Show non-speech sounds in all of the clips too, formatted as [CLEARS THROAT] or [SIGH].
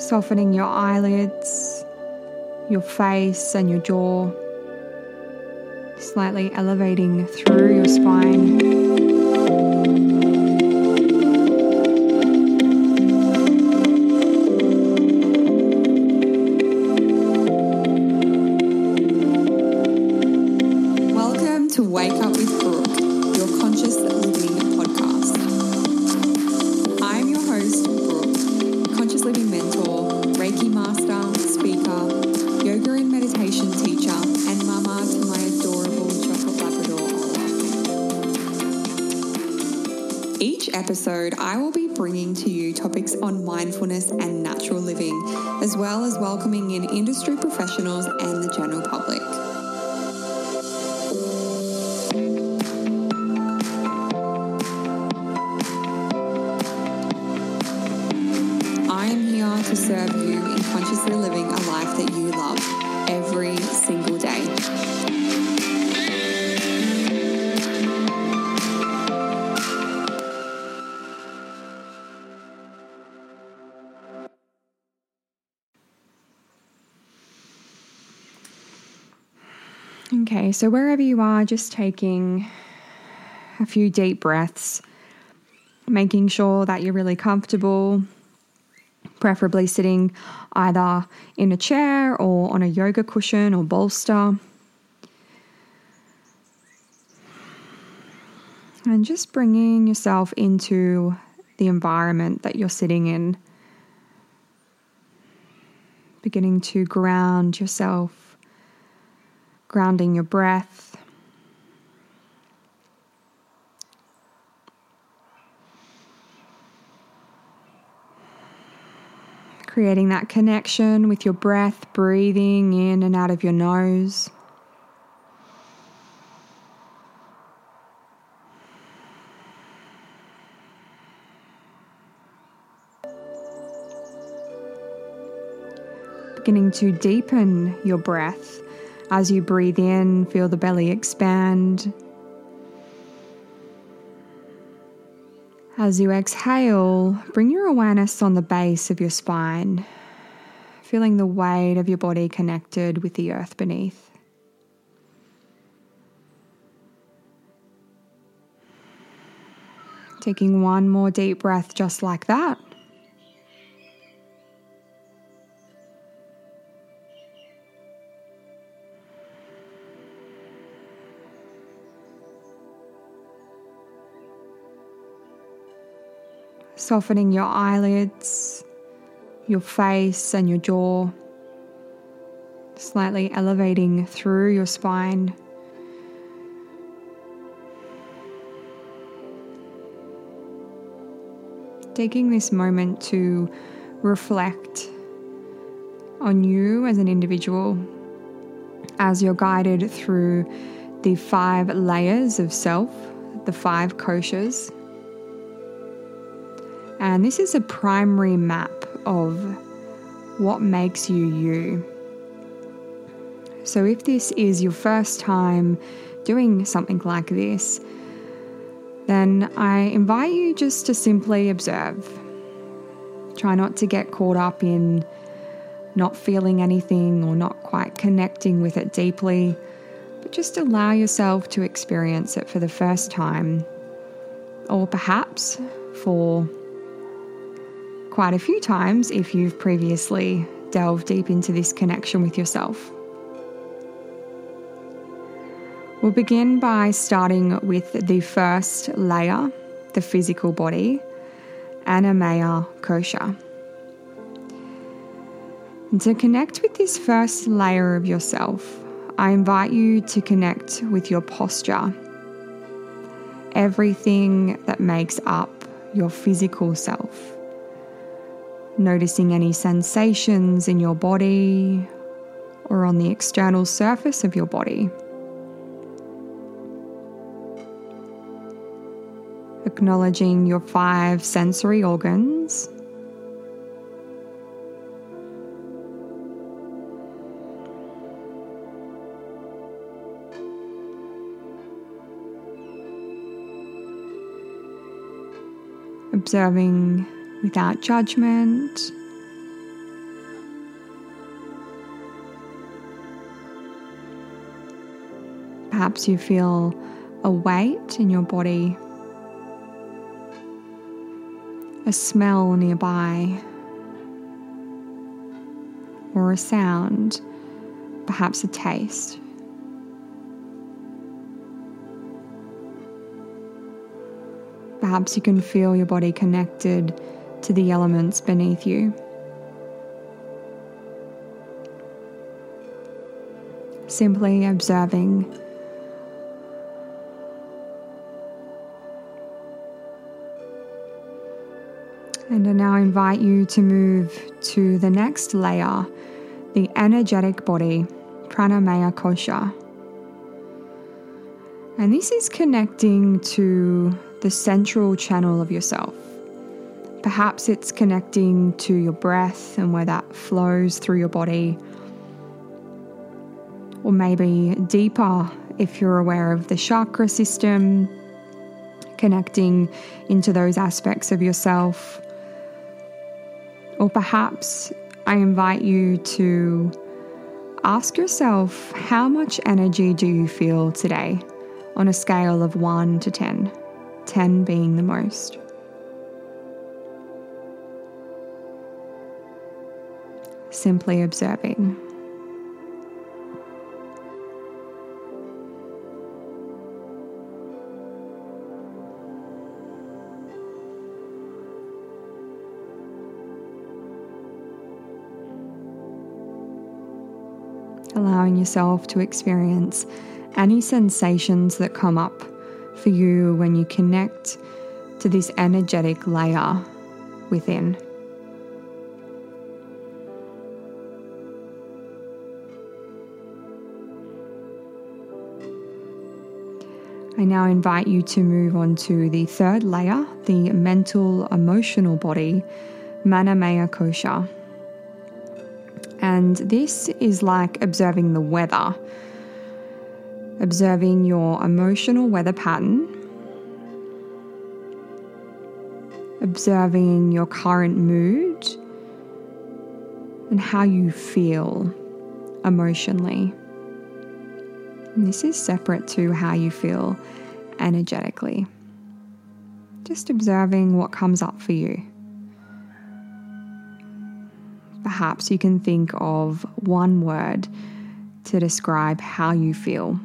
Softening your eyelids, your face, and your jaw. Slightly elevating through your spine. Episode, I will be bringing to you topics on mindfulness and natural living, as well as welcoming in industry professionals and the general Okay, so wherever you are, just taking a few deep breaths, making sure that you're really comfortable, preferably sitting either in a chair or on a yoga cushion or bolster. And just bringing yourself into the environment that you're sitting in, beginning to ground yourself grounding your breath. Creating that connection with your breath, breathing in and out of your nose. beginning to deepen your breath as you breathe in, feel the belly expand. As you exhale, bring your awareness on the base of your spine, feeling the weight of your body connected with the earth beneath. Taking one more deep breath just like that. Softening your eyelids, your face, and your jaw, slightly elevating through your spine. Taking this moment to reflect on you as an individual as you're guided through the five layers of self, the five koshas and this is a primary map of what makes you you. So, if this is your first time doing something like this, then I invite you just to simply observe. Try not to get caught up in not feeling anything or not quite connecting with it deeply, but just allow yourself to experience it for the first time, or perhaps for quite a few times if you've previously delved deep into this connection with yourself. We'll begin by starting with the first layer, the physical body, Annamaya Kosha. And to connect with this first layer of yourself, I invite you to connect with your posture, everything that makes up your physical self noticing any sensations in your body or on the external surface of your body. Acknowledging your five sensory organs. Observing without judgment. Perhaps you feel a weight in your body, a smell nearby, or a sound, perhaps a taste. Perhaps you can feel your body connected to the elements beneath you. Simply observing. And I now invite you to move to the next layer, the energetic body, pranamaya kosha. And this is connecting to the central channel of yourself. Perhaps it's connecting to your breath and where that flows through your body. Or maybe deeper if you're aware of the chakra system, connecting into those aspects of yourself. Or perhaps I invite you to ask yourself how much energy do you feel today on a scale of 1 to 10, 10 being the most. Simply observing. Allowing yourself to experience any sensations that come up for you when you connect to this energetic layer within. I now invite you to move on to the third layer, the mental emotional body, Manamaya Kosha. And this is like observing the weather, observing your emotional weather pattern, observing your current mood, and how you feel emotionally. This is separate to how you feel energetically. Just observing what comes up for you. Perhaps you can think of one word to describe how you feel.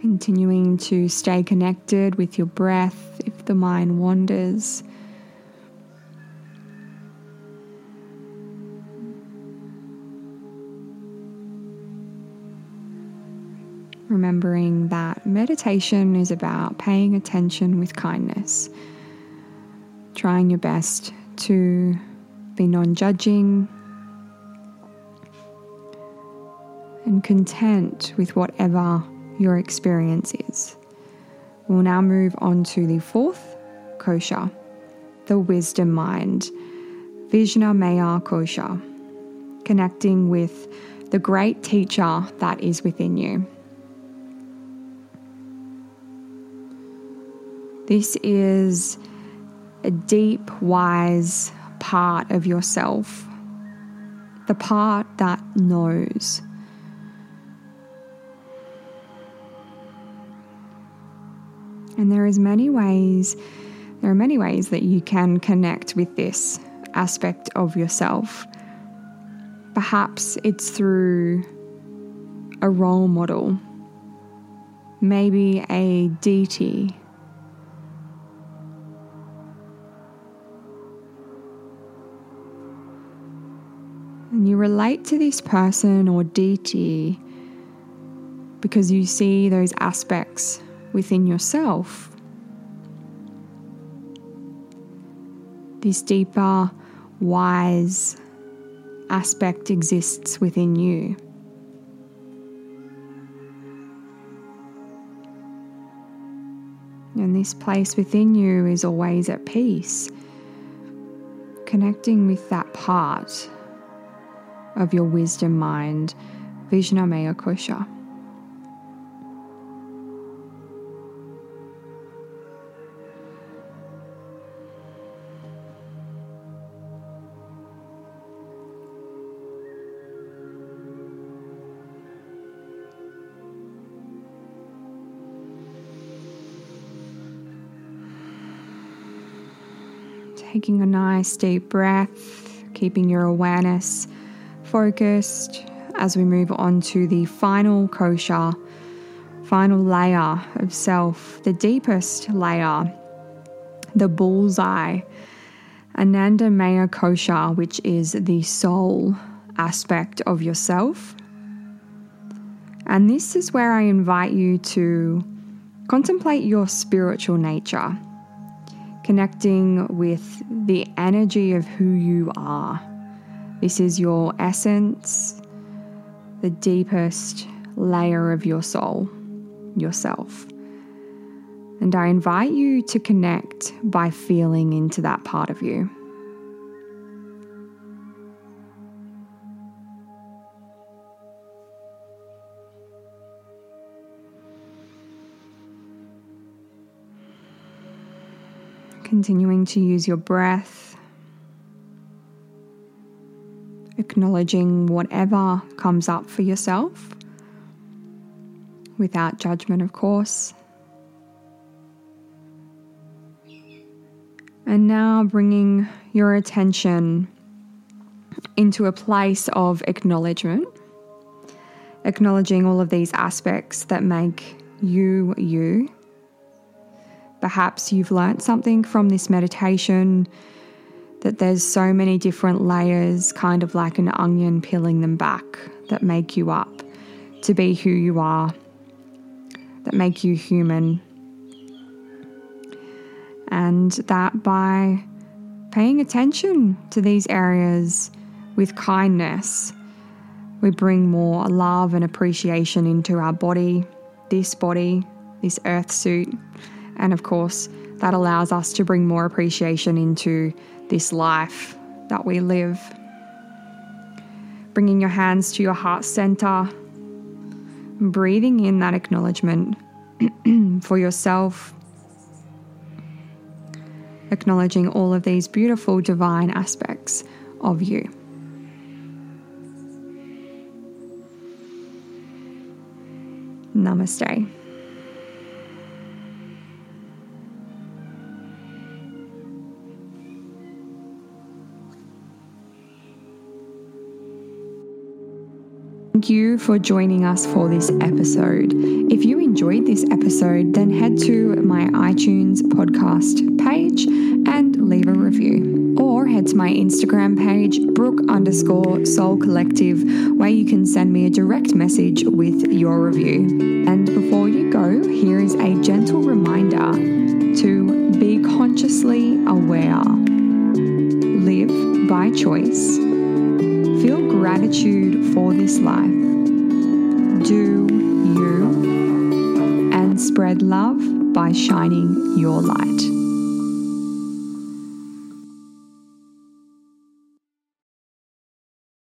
Continuing to stay connected with your breath if the mind wanders. Remembering that meditation is about paying attention with kindness, trying your best to be non judging and content with whatever your experience is. We'll now move on to the fourth kosha, the wisdom mind, Vijna Maya kosha, connecting with the great teacher that is within you. This is a deep, wise part of yourself, the part that knows And there is many ways there are many ways that you can connect with this aspect of yourself. Perhaps it's through a role model, maybe a deity. And you relate to this person or deity because you see those aspects within yourself. This deeper, wise aspect exists within you. And this place within you is always at peace, connecting with that part of your wisdom mind, Vijnanamaya Kosha. Taking a nice deep breath, keeping your awareness focused as we move on to the final kosha, final layer of self, the deepest layer, the bullseye, Anandamaya kosha, which is the soul aspect of yourself. And this is where I invite you to contemplate your spiritual nature connecting with the energy of who you are. This is your essence, the deepest layer of your soul, yourself. And I invite you to connect by feeling into that part of you. Continuing to use your breath, acknowledging whatever comes up for yourself without judgment, of course. And now bringing your attention into a place of acknowledgement, acknowledging all of these aspects that make you you Perhaps you've learnt something from this meditation that there's so many different layers, kind of like an onion peeling them back, that make you up to be who you are, that make you human. And that by paying attention to these areas with kindness, we bring more love and appreciation into our body, this body, this earth suit, and of course, that allows us to bring more appreciation into this life that we live. Bringing your hands to your heart center, breathing in that acknowledgement [CLEARS THROAT] for yourself, acknowledging all of these beautiful divine aspects of you. Namaste. You for joining us for this episode. If you enjoyed this episode, then head to my iTunes podcast page and leave a review. Or head to my Instagram page, Brooke underscore Soul Collective, where you can send me a direct message with your review. And before you go, here is a gentle reminder to be consciously aware, live by choice Feel gratitude for this life. Do you and spread love by shining your light.